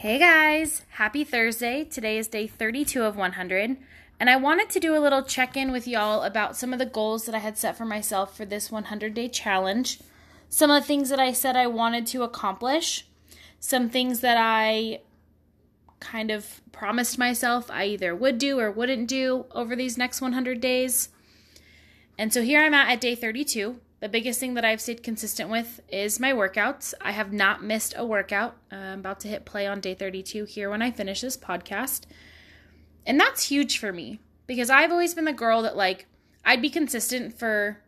Hey guys, happy Thursday. Today is day 32 of 100, and I wanted to do a little check in with y'all about some of the goals that I had set for myself for this 100 day challenge, some of the things that I said I wanted to accomplish, some things that I kind of promised myself I either would do or wouldn't do over these next 100 days. And so here I'm at at day 32. The biggest thing that I've stayed consistent with is my workouts. I have not missed a workout. I'm about to hit play on day 32 here when I finish this podcast. And that's huge for me because I've always been the girl that, like, I'd be consistent for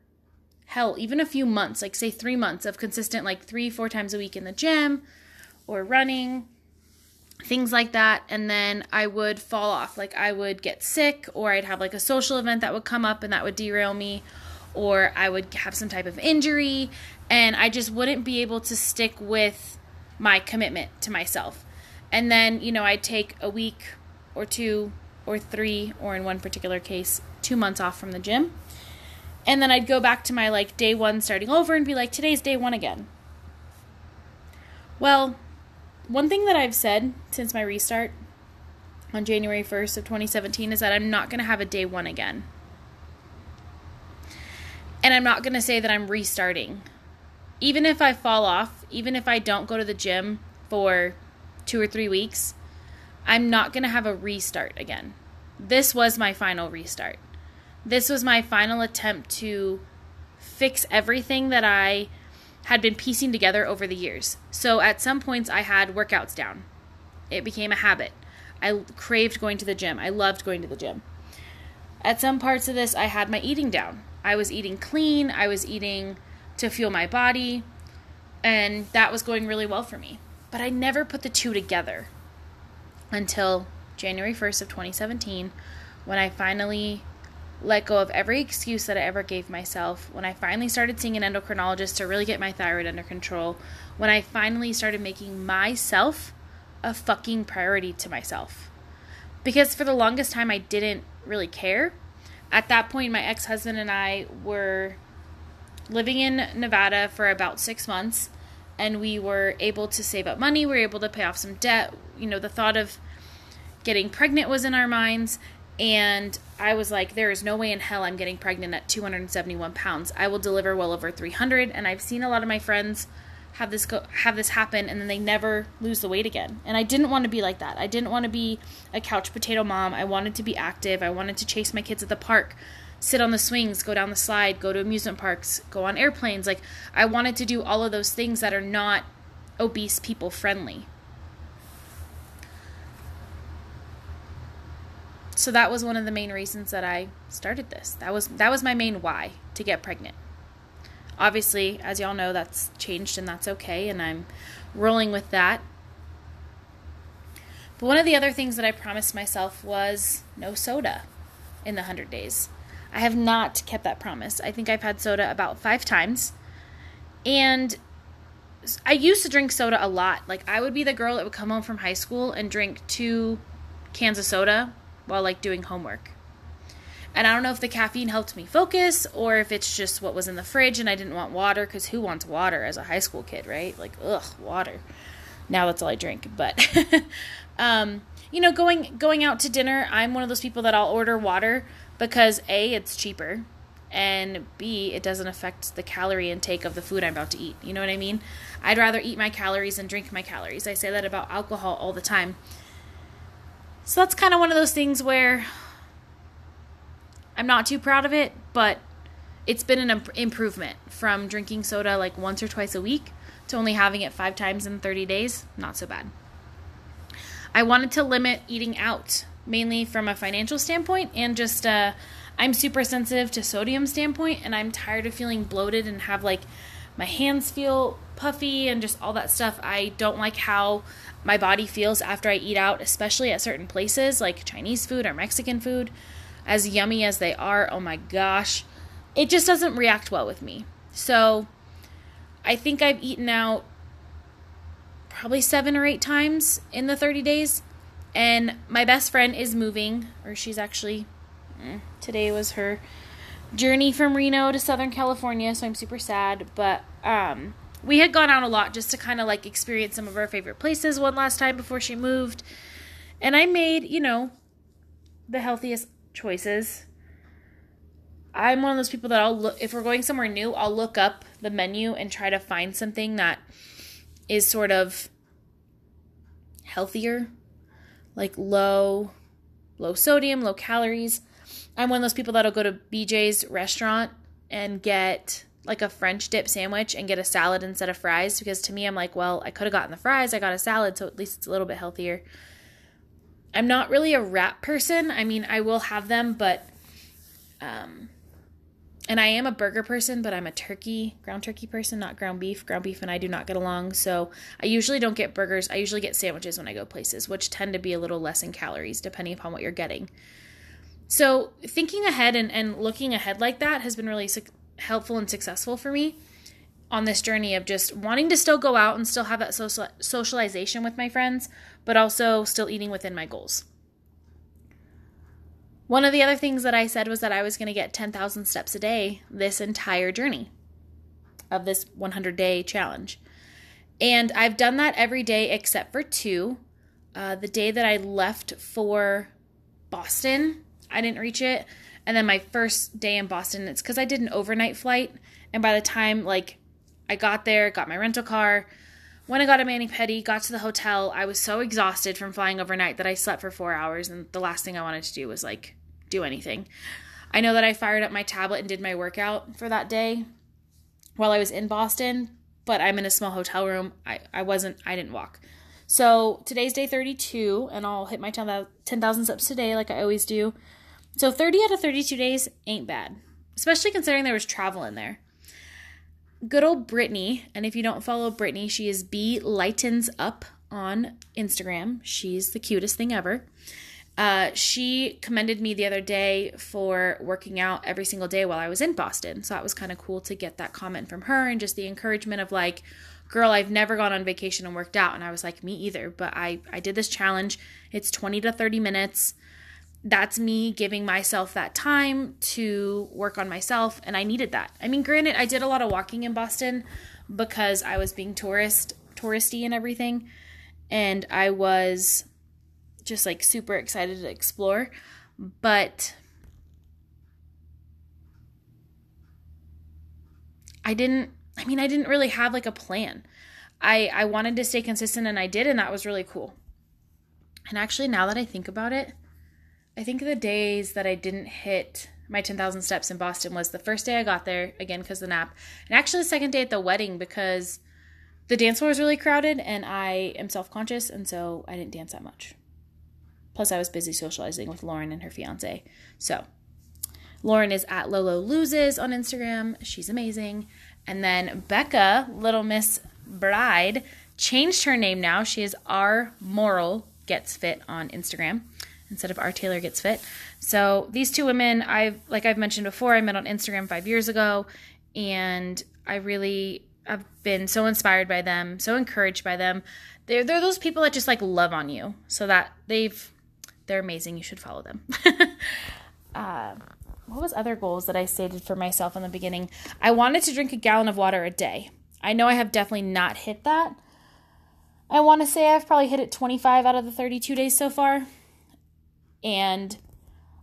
hell, even a few months, like, say, three months of consistent, like, three, four times a week in the gym or running, things like that. And then I would fall off. Like, I would get sick or I'd have, like, a social event that would come up and that would derail me or I would have some type of injury, and I just wouldn't be able to stick with my commitment to myself. And then, you know, I'd take a week or two or three, or in one particular case, two months off from the gym. And then I'd go back to my like day one starting over and be like, today's day one again. Well, one thing that I've said since my restart on January 1st of 2017 is that I'm not going to have a day one again. And I'm not going to say that I'm restarting. Even if I fall off, even if I don't go to the gym for two or three weeks, I'm not going to have a restart again. This was my final restart. This was my final attempt to fix everything that I had been piecing together over the years. So at some points, I had workouts down. It became a habit. I craved going to the gym. I loved going to the gym. At some parts of this, I had my eating down. I was eating clean, I was eating to fuel my body, and that was going really well for me. But I never put the two together until January 1st of 2017 when I finally let go of every excuse that I ever gave myself, when I finally started seeing an endocrinologist to really get my thyroid under control, when I finally started making myself a fucking priority to myself. Because for the longest time I didn't really care at that point, my ex husband and I were living in Nevada for about six months, and we were able to save up money. We were able to pay off some debt. You know, the thought of getting pregnant was in our minds. And I was like, there is no way in hell I'm getting pregnant at 271 pounds. I will deliver well over 300. And I've seen a lot of my friends have this go have this happen and then they never lose the weight again. And I didn't want to be like that. I didn't want to be a couch potato mom. I wanted to be active. I wanted to chase my kids at the park, sit on the swings, go down the slide, go to amusement parks, go on airplanes. Like I wanted to do all of those things that are not obese people friendly. So that was one of the main reasons that I started this. That was that was my main why to get pregnant. Obviously, as y'all know, that's changed and that's okay, and I'm rolling with that. But one of the other things that I promised myself was no soda in the 100 days. I have not kept that promise. I think I've had soda about five times. And I used to drink soda a lot. Like, I would be the girl that would come home from high school and drink two cans of soda while, like, doing homework. And I don't know if the caffeine helped me focus or if it's just what was in the fridge and I didn't want water because who wants water as a high school kid, right? Like, ugh, water. Now that's all I drink. But, um, you know, going going out to dinner, I'm one of those people that I'll order water because a it's cheaper and b it doesn't affect the calorie intake of the food I'm about to eat. You know what I mean? I'd rather eat my calories than drink my calories. I say that about alcohol all the time. So that's kind of one of those things where I'm not too proud of it, but it's been an imp- improvement from drinking soda like once or twice a week to only having it five times in 30 days. Not so bad. I wanted to limit eating out, mainly from a financial standpoint and just uh, I'm super sensitive to sodium standpoint, and I'm tired of feeling bloated and have like my hands feel puffy and just all that stuff. I don't like how my body feels after I eat out, especially at certain places like Chinese food or Mexican food as yummy as they are, oh my gosh, it just doesn't react well with me. So I think I've eaten out probably seven or eight times in the 30 days. And my best friend is moving, or she's actually, mm, today was her journey from Reno to Southern California, so I'm super sad. But um, we had gone out a lot just to kind of like experience some of our favorite places one last time before she moved. And I made, you know, the healthiest choices. I'm one of those people that I'll look if we're going somewhere new, I'll look up the menu and try to find something that is sort of healthier, like low low sodium, low calories. I'm one of those people that'll go to BJ's restaurant and get like a French dip sandwich and get a salad instead of fries because to me, I'm like, well, I could have gotten the fries, I got a salad, so at least it's a little bit healthier. I'm not really a wrap person. I mean, I will have them, but um and I am a burger person, but I'm a turkey, ground turkey person, not ground beef. Ground beef and I do not get along, so I usually don't get burgers. I usually get sandwiches when I go places, which tend to be a little less in calories depending upon what you're getting. So, thinking ahead and, and looking ahead like that has been really su- helpful and successful for me on this journey of just wanting to still go out and still have that social socialization with my friends, but also still eating within my goals. One of the other things that I said was that I was going to get 10,000 steps a day this entire journey of this 100 day challenge. And I've done that every day except for two. Uh, the day that I left for Boston, I didn't reach it and then my first day in Boston, it's because I did an overnight flight. And by the time like I got there, got my rental car, when I got a mani pedi, got to the hotel, I was so exhausted from flying overnight that I slept for four hours. And the last thing I wanted to do was like do anything. I know that I fired up my tablet and did my workout for that day while I was in Boston, but I'm in a small hotel room. I, I wasn't, I didn't walk. So today's day 32, and I'll hit my 10,000 steps today like I always do. So 30 out of 32 days ain't bad, especially considering there was travel in there. Good old Brittany, and if you don't follow Brittany, she is B Lightens Up on Instagram. She's the cutest thing ever. Uh, she commended me the other day for working out every single day while I was in Boston. So that was kind of cool to get that comment from her and just the encouragement of like, girl, I've never gone on vacation and worked out. And I was like, me either. But I, I did this challenge. It's 20 to 30 minutes that's me giving myself that time to work on myself and I needed that. I mean, granted, I did a lot of walking in Boston because I was being tourist touristy and everything and I was just like super excited to explore, but I didn't I mean, I didn't really have like a plan. I I wanted to stay consistent and I did and that was really cool. And actually now that I think about it, I think the days that I didn't hit my 10,000 steps in Boston was the first day I got there, again, because the nap, and actually the second day at the wedding because the dance floor was really crowded and I am self conscious, and so I didn't dance that much. Plus, I was busy socializing with Lauren and her fiance. So, Lauren is at Lolo Loses on Instagram. She's amazing. And then Becca, Little Miss Bride, changed her name now. She is R Moral Gets Fit on Instagram instead of our Taylor Gets Fit. So these two women, I've like I've mentioned before, I met on Instagram five years ago, and I really have been so inspired by them, so encouraged by them. They're they're those people that just like love on you, so that they've they're amazing. You should follow them. uh, what was other goals that I stated for myself in the beginning? I wanted to drink a gallon of water a day. I know I have definitely not hit that. I want to say I've probably hit it 25 out of the 32 days so far. And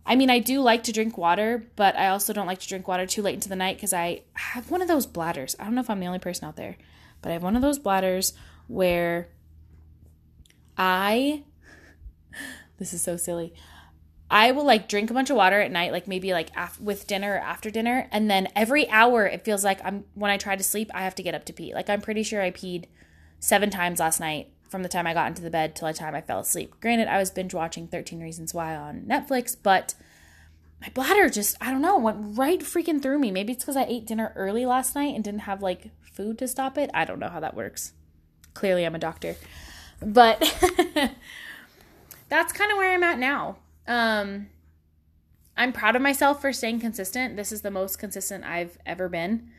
I mean, I do like to drink water, but I also don't like to drink water too late into the night because I have one of those bladders. I don't know if I'm the only person out there, but I have one of those bladders where I, this is so silly. I will like drink a bunch of water at night, like maybe like af- with dinner or after dinner, and then every hour it feels like I'm when I try to sleep, I have to get up to pee. Like I'm pretty sure I peed seven times last night from the time I got into the bed till the time I fell asleep. Granted, I was binge watching 13 Reasons Why on Netflix, but my bladder just, I don't know, went right freaking through me. Maybe it's because I ate dinner early last night and didn't have like food to stop it. I don't know how that works. Clearly, I'm a doctor. But that's kind of where I'm at now. Um, I'm proud of myself for staying consistent. This is the most consistent I've ever been.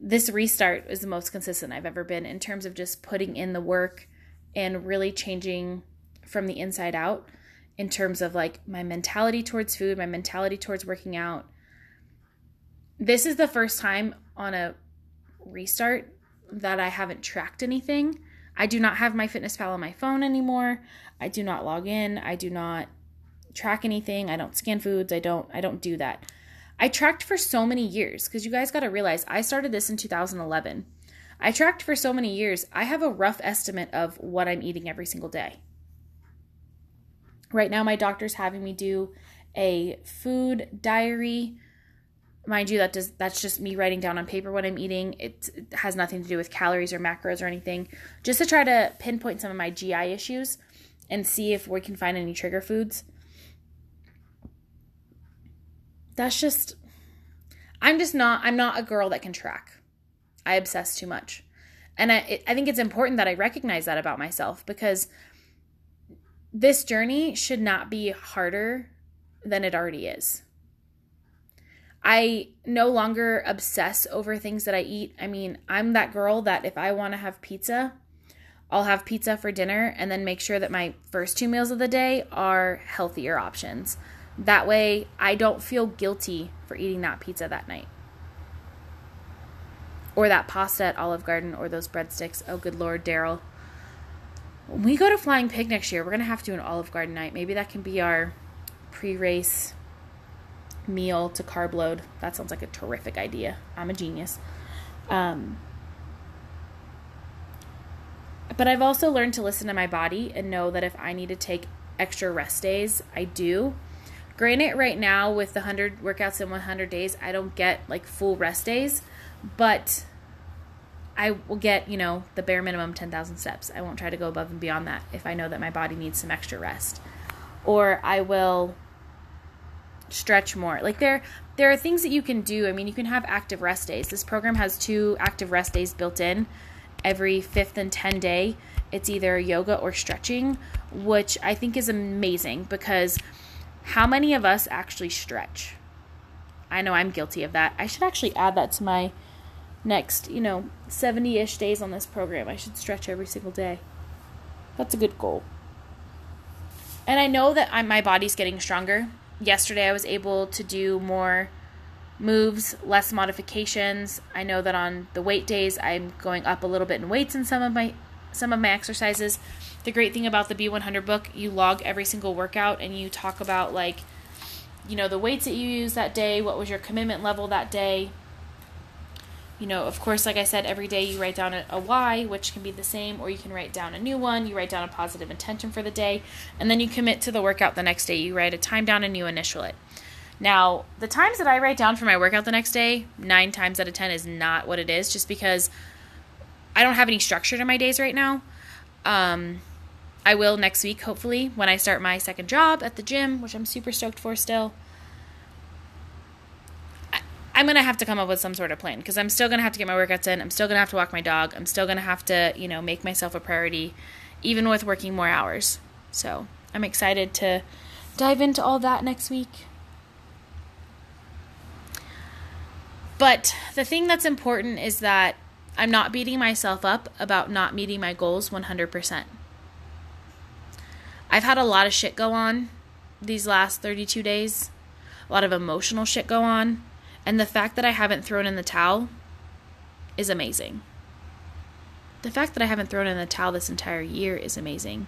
This restart is the most consistent I've ever been in terms of just putting in the work and really changing from the inside out in terms of like my mentality towards food, my mentality towards working out. This is the first time on a restart that I haven't tracked anything. I do not have MyFitnessPal on my phone anymore. I do not log in. I do not track anything. I don't scan foods. I don't I don't do that. I tracked for so many years because you guys got to realize I started this in 2011. I tracked for so many years. I have a rough estimate of what I'm eating every single day. Right now my doctor's having me do a food diary. Mind you, that does that's just me writing down on paper what I'm eating. It, it has nothing to do with calories or macros or anything. Just to try to pinpoint some of my GI issues and see if we can find any trigger foods that's just i'm just not i'm not a girl that can track i obsess too much and i i think it's important that i recognize that about myself because this journey should not be harder than it already is i no longer obsess over things that i eat i mean i'm that girl that if i want to have pizza I'll have pizza for dinner and then make sure that my first two meals of the day are healthier options. That way, I don't feel guilty for eating that pizza that night. Or that pasta at Olive Garden or those breadsticks. Oh, good Lord, Daryl. When we go to Flying Pig next year, we're going to have to do an Olive Garden night. Maybe that can be our pre race meal to carb load. That sounds like a terrific idea. I'm a genius. Um, but I've also learned to listen to my body and know that if I need to take extra rest days, I do. Granted, right now with the 100 workouts in 100 days, I don't get like full rest days, but I will get, you know, the bare minimum 10,000 steps. I won't try to go above and beyond that if I know that my body needs some extra rest. Or I will stretch more. Like there there are things that you can do. I mean, you can have active rest days. This program has two active rest days built in every 5th and 10 day. It's either yoga or stretching, which I think is amazing because how many of us actually stretch? I know I'm guilty of that. I should actually add that to my next, you know, 70 ish days on this program. I should stretch every single day. That's a good goal. And I know that I'm, my body's getting stronger. Yesterday, I was able to do more moves, less modifications. I know that on the weight days, I'm going up a little bit in weights in some of my some of my exercises the great thing about the B100 book, you log every single workout and you talk about like you know the weights that you used that day, what was your commitment level that day. You know, of course, like I said, every day you write down a, a why, which can be the same, or you can write down a new one. You write down a positive intention for the day, and then you commit to the workout the next day. You write a time down and you initial it. Now, the times that I write down for my workout the next day, nine times out of ten is not what it is, just because I don't have any structure to my days right now. Um, I will next week, hopefully, when I start my second job at the gym, which I'm super stoked for still. I, I'm going to have to come up with some sort of plan because I'm still going to have to get my workouts in. I'm still going to have to walk my dog. I'm still going to have to, you know, make myself a priority, even with working more hours. So I'm excited to dive into all that next week. But the thing that's important is that I'm not beating myself up about not meeting my goals 100%. I've had a lot of shit go on these last 32 days, a lot of emotional shit go on, and the fact that I haven't thrown in the towel is amazing. The fact that I haven't thrown in the towel this entire year is amazing.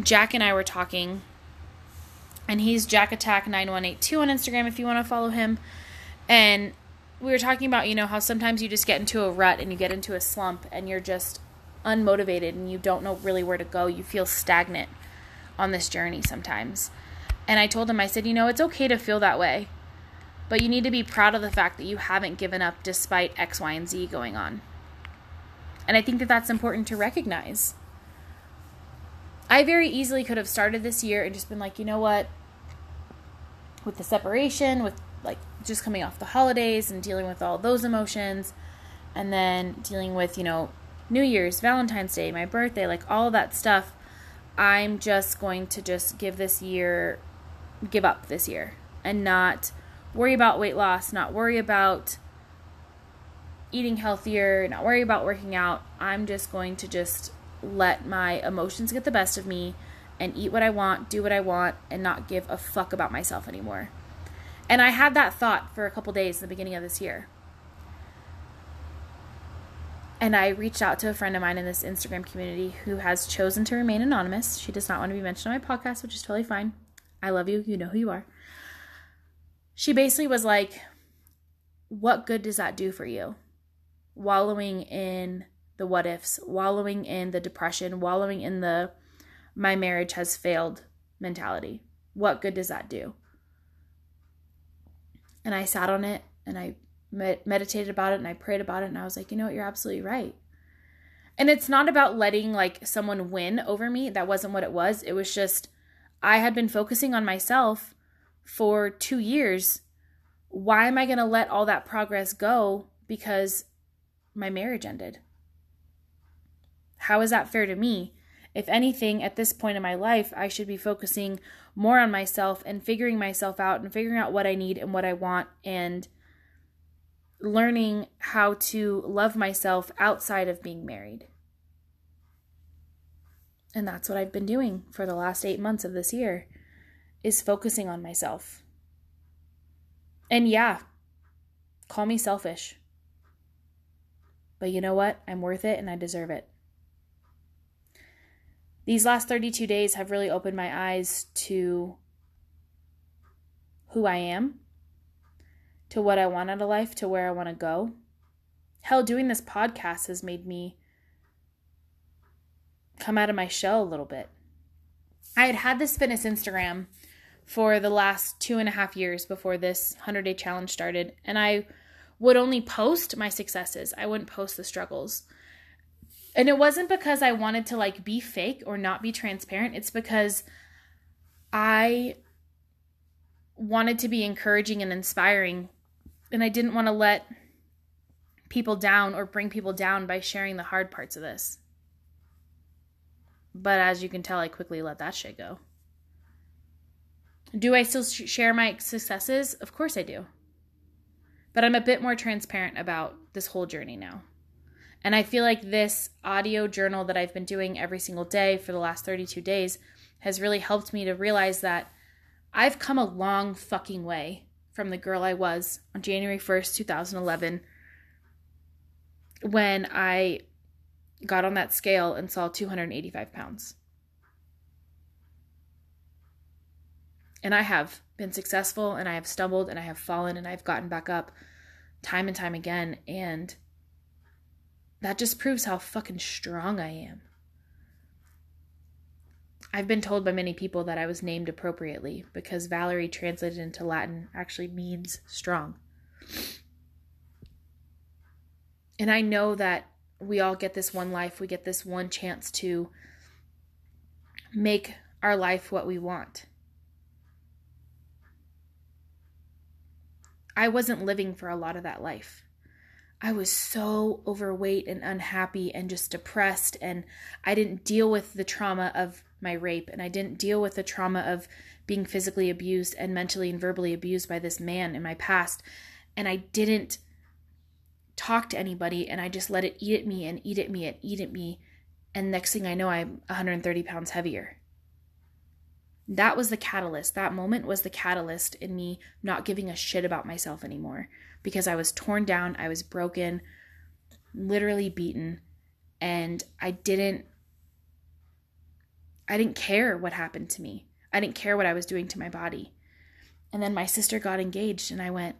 Jack and I were talking, and he's Jack Attack 9182 on Instagram if you want to follow him. And we were talking about, you know, how sometimes you just get into a rut and you get into a slump and you're just unmotivated and you don't know really where to go. You feel stagnant on this journey sometimes. And I told him, I said, you know, it's okay to feel that way, but you need to be proud of the fact that you haven't given up despite X, Y, and Z going on. And I think that that's important to recognize. I very easily could have started this year and just been like, you know what? With the separation, with like just coming off the holidays and dealing with all those emotions, and then dealing with, you know, New Year's, Valentine's Day, my birthday, like all that stuff. I'm just going to just give this year, give up this year and not worry about weight loss, not worry about eating healthier, not worry about working out. I'm just going to just let my emotions get the best of me and eat what I want, do what I want, and not give a fuck about myself anymore. And I had that thought for a couple days in the beginning of this year. And I reached out to a friend of mine in this Instagram community who has chosen to remain anonymous. She does not want to be mentioned on my podcast, which is totally fine. I love you. You know who you are. She basically was like, What good does that do for you? Wallowing in the what ifs, wallowing in the depression, wallowing in the my marriage has failed mentality. What good does that do? And I sat on it and I med- meditated about it and I prayed about it and I was like, you know what, you're absolutely right. And it's not about letting like someone win over me. That wasn't what it was. It was just I had been focusing on myself for 2 years. Why am I going to let all that progress go because my marriage ended? How is that fair to me? If anything, at this point in my life, I should be focusing more on myself and figuring myself out and figuring out what I need and what I want and learning how to love myself outside of being married. And that's what I've been doing for the last 8 months of this year is focusing on myself. And yeah, call me selfish. But you know what? I'm worth it and I deserve it. These last 32 days have really opened my eyes to who I am to what I want out of life, to where I want to go. Hell, doing this podcast has made me come out of my shell a little bit. I had had this fitness Instagram for the last two and a half years before this 100 day challenge started, and I would only post my successes. I wouldn't post the struggles. And it wasn't because I wanted to like be fake or not be transparent. It's because I wanted to be encouraging and inspiring and I didn't want to let people down or bring people down by sharing the hard parts of this. But as you can tell, I quickly let that shit go. Do I still sh- share my successes? Of course I do. But I'm a bit more transparent about this whole journey now. And I feel like this audio journal that I've been doing every single day for the last 32 days has really helped me to realize that I've come a long fucking way from the girl I was on January 1st, 2011, when I got on that scale and saw 285 pounds. And I have been successful and I have stumbled and I have fallen and I've gotten back up time and time again. And that just proves how fucking strong I am. I've been told by many people that I was named appropriately because Valerie, translated into Latin, actually means strong. And I know that we all get this one life, we get this one chance to make our life what we want. I wasn't living for a lot of that life. I was so overweight and unhappy and just depressed, and I didn't deal with the trauma of my rape and I didn't deal with the trauma of being physically abused and mentally and verbally abused by this man in my past and I didn't talk to anybody and I just let it eat at me and eat at me and eat at me and next thing I know I'm 130 pounds heavier. That was the catalyst. That moment was the catalyst in me not giving a shit about myself anymore because I was torn down, I was broken, literally beaten, and I didn't I didn't care what happened to me. I didn't care what I was doing to my body. And then my sister got engaged, and I went,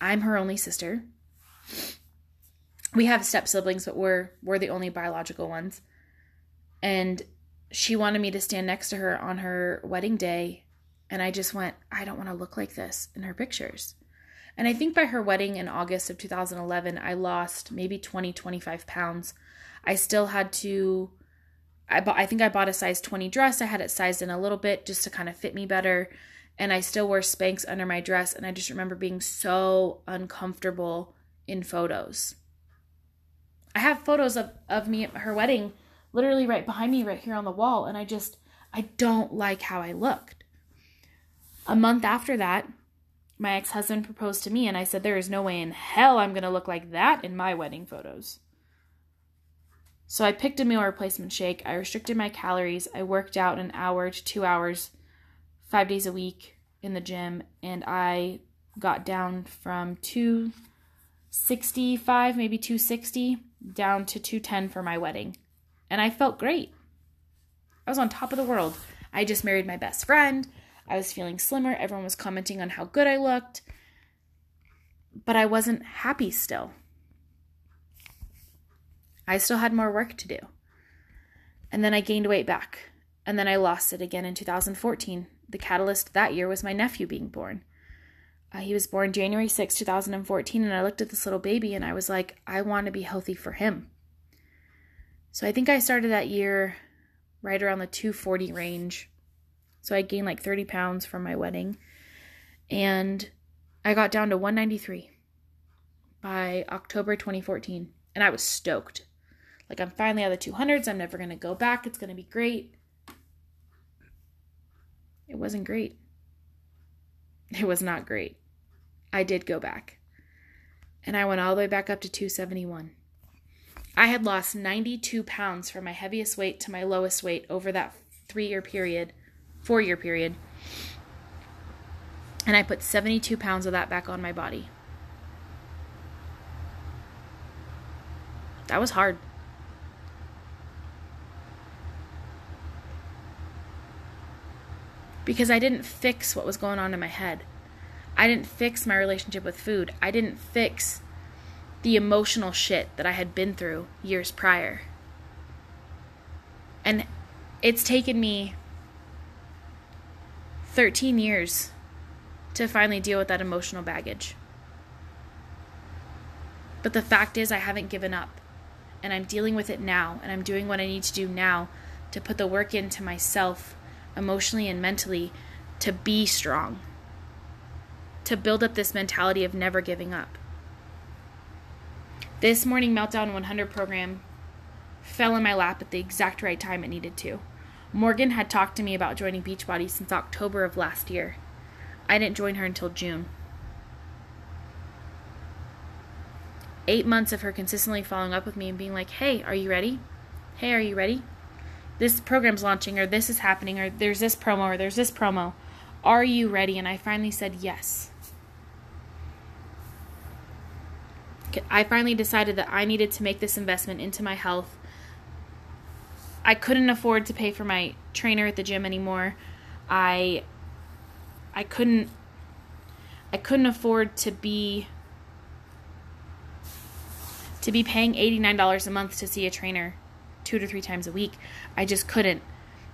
I'm her only sister. We have step siblings, but we're we're the only biological ones. And she wanted me to stand next to her on her wedding day, and I just went, I don't want to look like this in her pictures. And I think by her wedding in August of 2011, I lost maybe 20, 25 pounds. I still had to I bought I think I bought a size 20 dress. I had it sized in a little bit just to kind of fit me better. And I still wear Spanx under my dress and I just remember being so uncomfortable in photos. I have photos of, of me at her wedding literally right behind me right here on the wall and I just I don't like how I looked. A month after that, my ex-husband proposed to me and I said there is no way in hell I'm going to look like that in my wedding photos. So I picked a meal replacement shake. I restricted my calories. I worked out an hour to two hours, five days a week in the gym, and I got down from 265, maybe 260 down to 210 for my wedding. And I felt great. I was on top of the world. I just married my best friend. I was feeling slimmer. Everyone was commenting on how good I looked. But I wasn't happy still. I still had more work to do. And then I gained weight back. And then I lost it again in 2014. The catalyst that year was my nephew being born. Uh, he was born January 6, 2014, and I looked at this little baby and I was like, I want to be healthy for him. So I think I started that year right around the 240 range. So I gained like 30 pounds from my wedding. And I got down to 193 by October 2014. And I was stoked. Like, I'm finally out of the 200s. I'm never going to go back. It's going to be great. It wasn't great. It was not great. I did go back. And I went all the way back up to 271. I had lost 92 pounds from my heaviest weight to my lowest weight over that three year period, four year period. And I put 72 pounds of that back on my body. That was hard. Because I didn't fix what was going on in my head. I didn't fix my relationship with food. I didn't fix the emotional shit that I had been through years prior. And it's taken me 13 years to finally deal with that emotional baggage. But the fact is, I haven't given up. And I'm dealing with it now. And I'm doing what I need to do now to put the work into myself, emotionally and mentally, to be strong to build up this mentality of never giving up. This morning Meltdown 100 program fell in my lap at the exact right time it needed to. Morgan had talked to me about joining Beachbody since October of last year. I didn't join her until June. Eight months of her consistently following up with me and being like, hey, are you ready? Hey, are you ready? This program's launching, or this is happening, or there's this promo, or there's this promo. Are you ready? And I finally said yes. I finally decided that I needed to make this investment into my health. I couldn't afford to pay for my trainer at the gym anymore. I I couldn't I couldn't afford to be to be paying $89 a month to see a trainer 2 to 3 times a week. I just couldn't.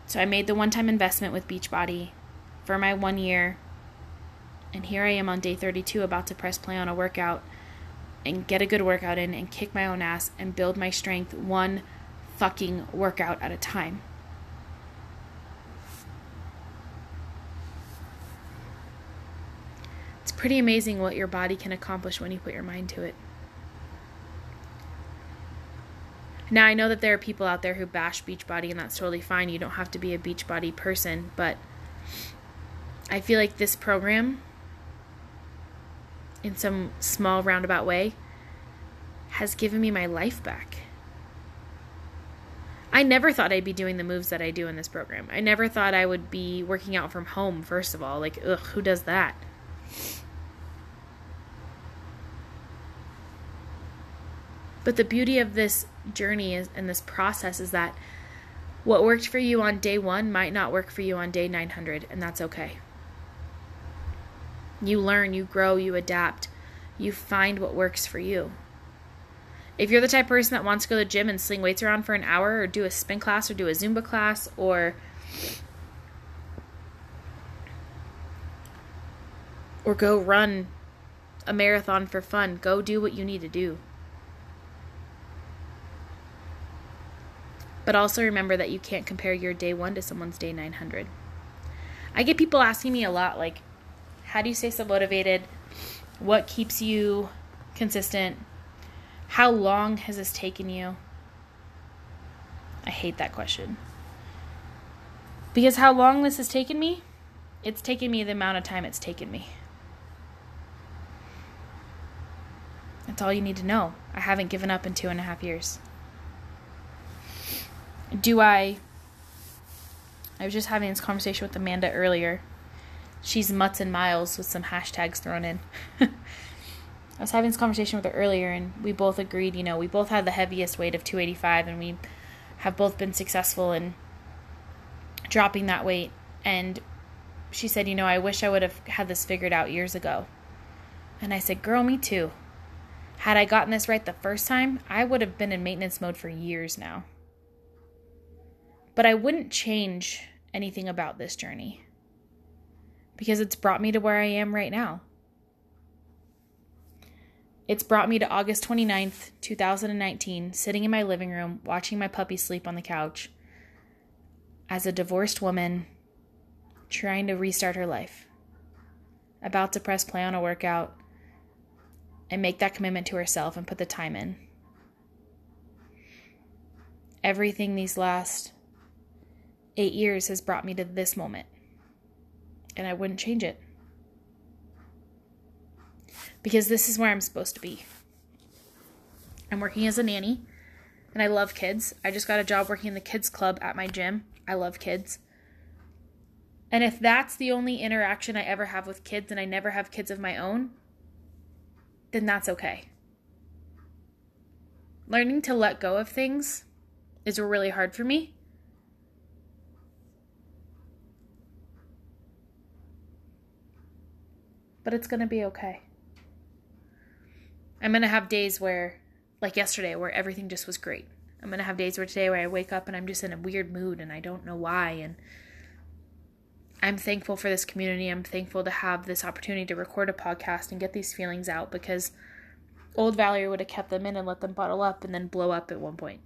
So I made the one-time investment with Beachbody for my 1 year. And here I am on day 32 about to press play on a workout and get a good workout in and kick my own ass and build my strength one fucking workout at a time. It's pretty amazing what your body can accomplish when you put your mind to it. Now, I know that there are people out there who bash Beachbody, and that's totally fine. You don't have to be a Beachbody person, but I feel like this program in some small roundabout way has given me my life back. I never thought I'd be doing the moves that I do in this program. I never thought I would be working out from home, first of all. Like, ugh, who does that? But the beauty of this journey is, and this process is that what worked for you on day one might not work for you on day 900, and that's okay. You learn, you grow, you adapt, you find what works for you. If you're the type of person that wants to go to the gym and sling weights around for an hour or do a spin class or do a Zumba class or or go run a marathon for fun, go do what you need to do. But also remember that you can't compare your day 1 to someone's day 900. I get people asking me a lot like how do you stay so motivated? What keeps you consistent? How long has this taken you? I hate that question. Because how long this has taken me? It's taken me the amount of time it's taken me. That's all you need to know. I haven't given up in two and a half years. Do I? I was just having this conversation with Amanda earlier she's mutts and miles with some hashtags thrown in. I was having this conversation with her earlier, and we both agreed, you know, we both had the heaviest weight of 285, and we have both been successful in dropping that weight. And she said, you know, I wish I would have had this figured out years ago. And I said, girl, me too. Had I gotten this right the first time, I would have been in maintenance mode for years now. But I wouldn't change anything about this journey because it's brought me to where I am right now. It's brought me to August 29th, 2019, sitting in my living room watching my puppy sleep on the couch as a divorced woman trying to restart her life. About to press play on a workout and make that commitment to herself and put the time in. Everything these last eight years has brought me to this moment, and I wouldn't change it because this is where I'm supposed to be. I'm working as a nanny and I love kids. I just got a job working in the kids club at my gym. I love kids. And if that's the only interaction I ever have with kids and I never have kids of my own, then that's okay. Learning to let go of things is really hard for me. But it's going to be okay. I'm going to have days where, like yesterday, where everything just was great. I'm going to have days where today where I wake up and I'm just in a weird mood and I don't know why. And I'm thankful for this community. I'm thankful to have this opportunity to record a podcast and get these feelings out because old Valerie would have kept them in and let them bottle up and then blow up at one point.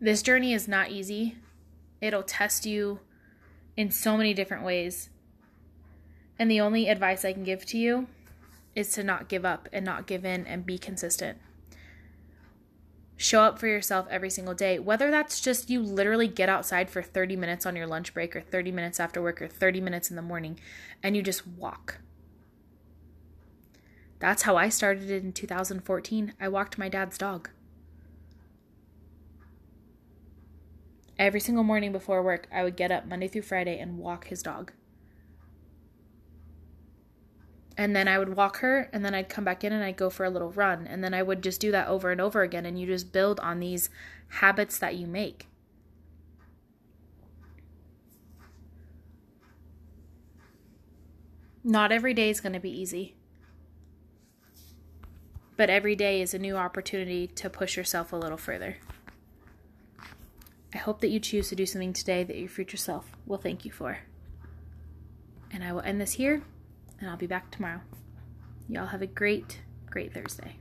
This journey is not easy. It'll test you in so many different ways. And the only advice I can give to you is to not give up and not give in and be consistent. Show up for yourself every single day, whether that's just you literally get outside for 30 minutes on your lunch break or 30 minutes after work or 30 minutes in the morning and you just walk. That's how I started in 2014. I walked my dad's dog. Every single morning before work, I would get up Monday through Friday and walk his dog and then I would walk her and then I'd come back in and I'd go for a little run and then I would just do that over and over again and you just build on these habits that you make. Not every day is going to be easy. But every day is a new opportunity to push yourself a little further. I hope that you choose to do something today that your future self will thank you for. And I will end this here and I'll be back tomorrow. Y'all have a great, great Thursday.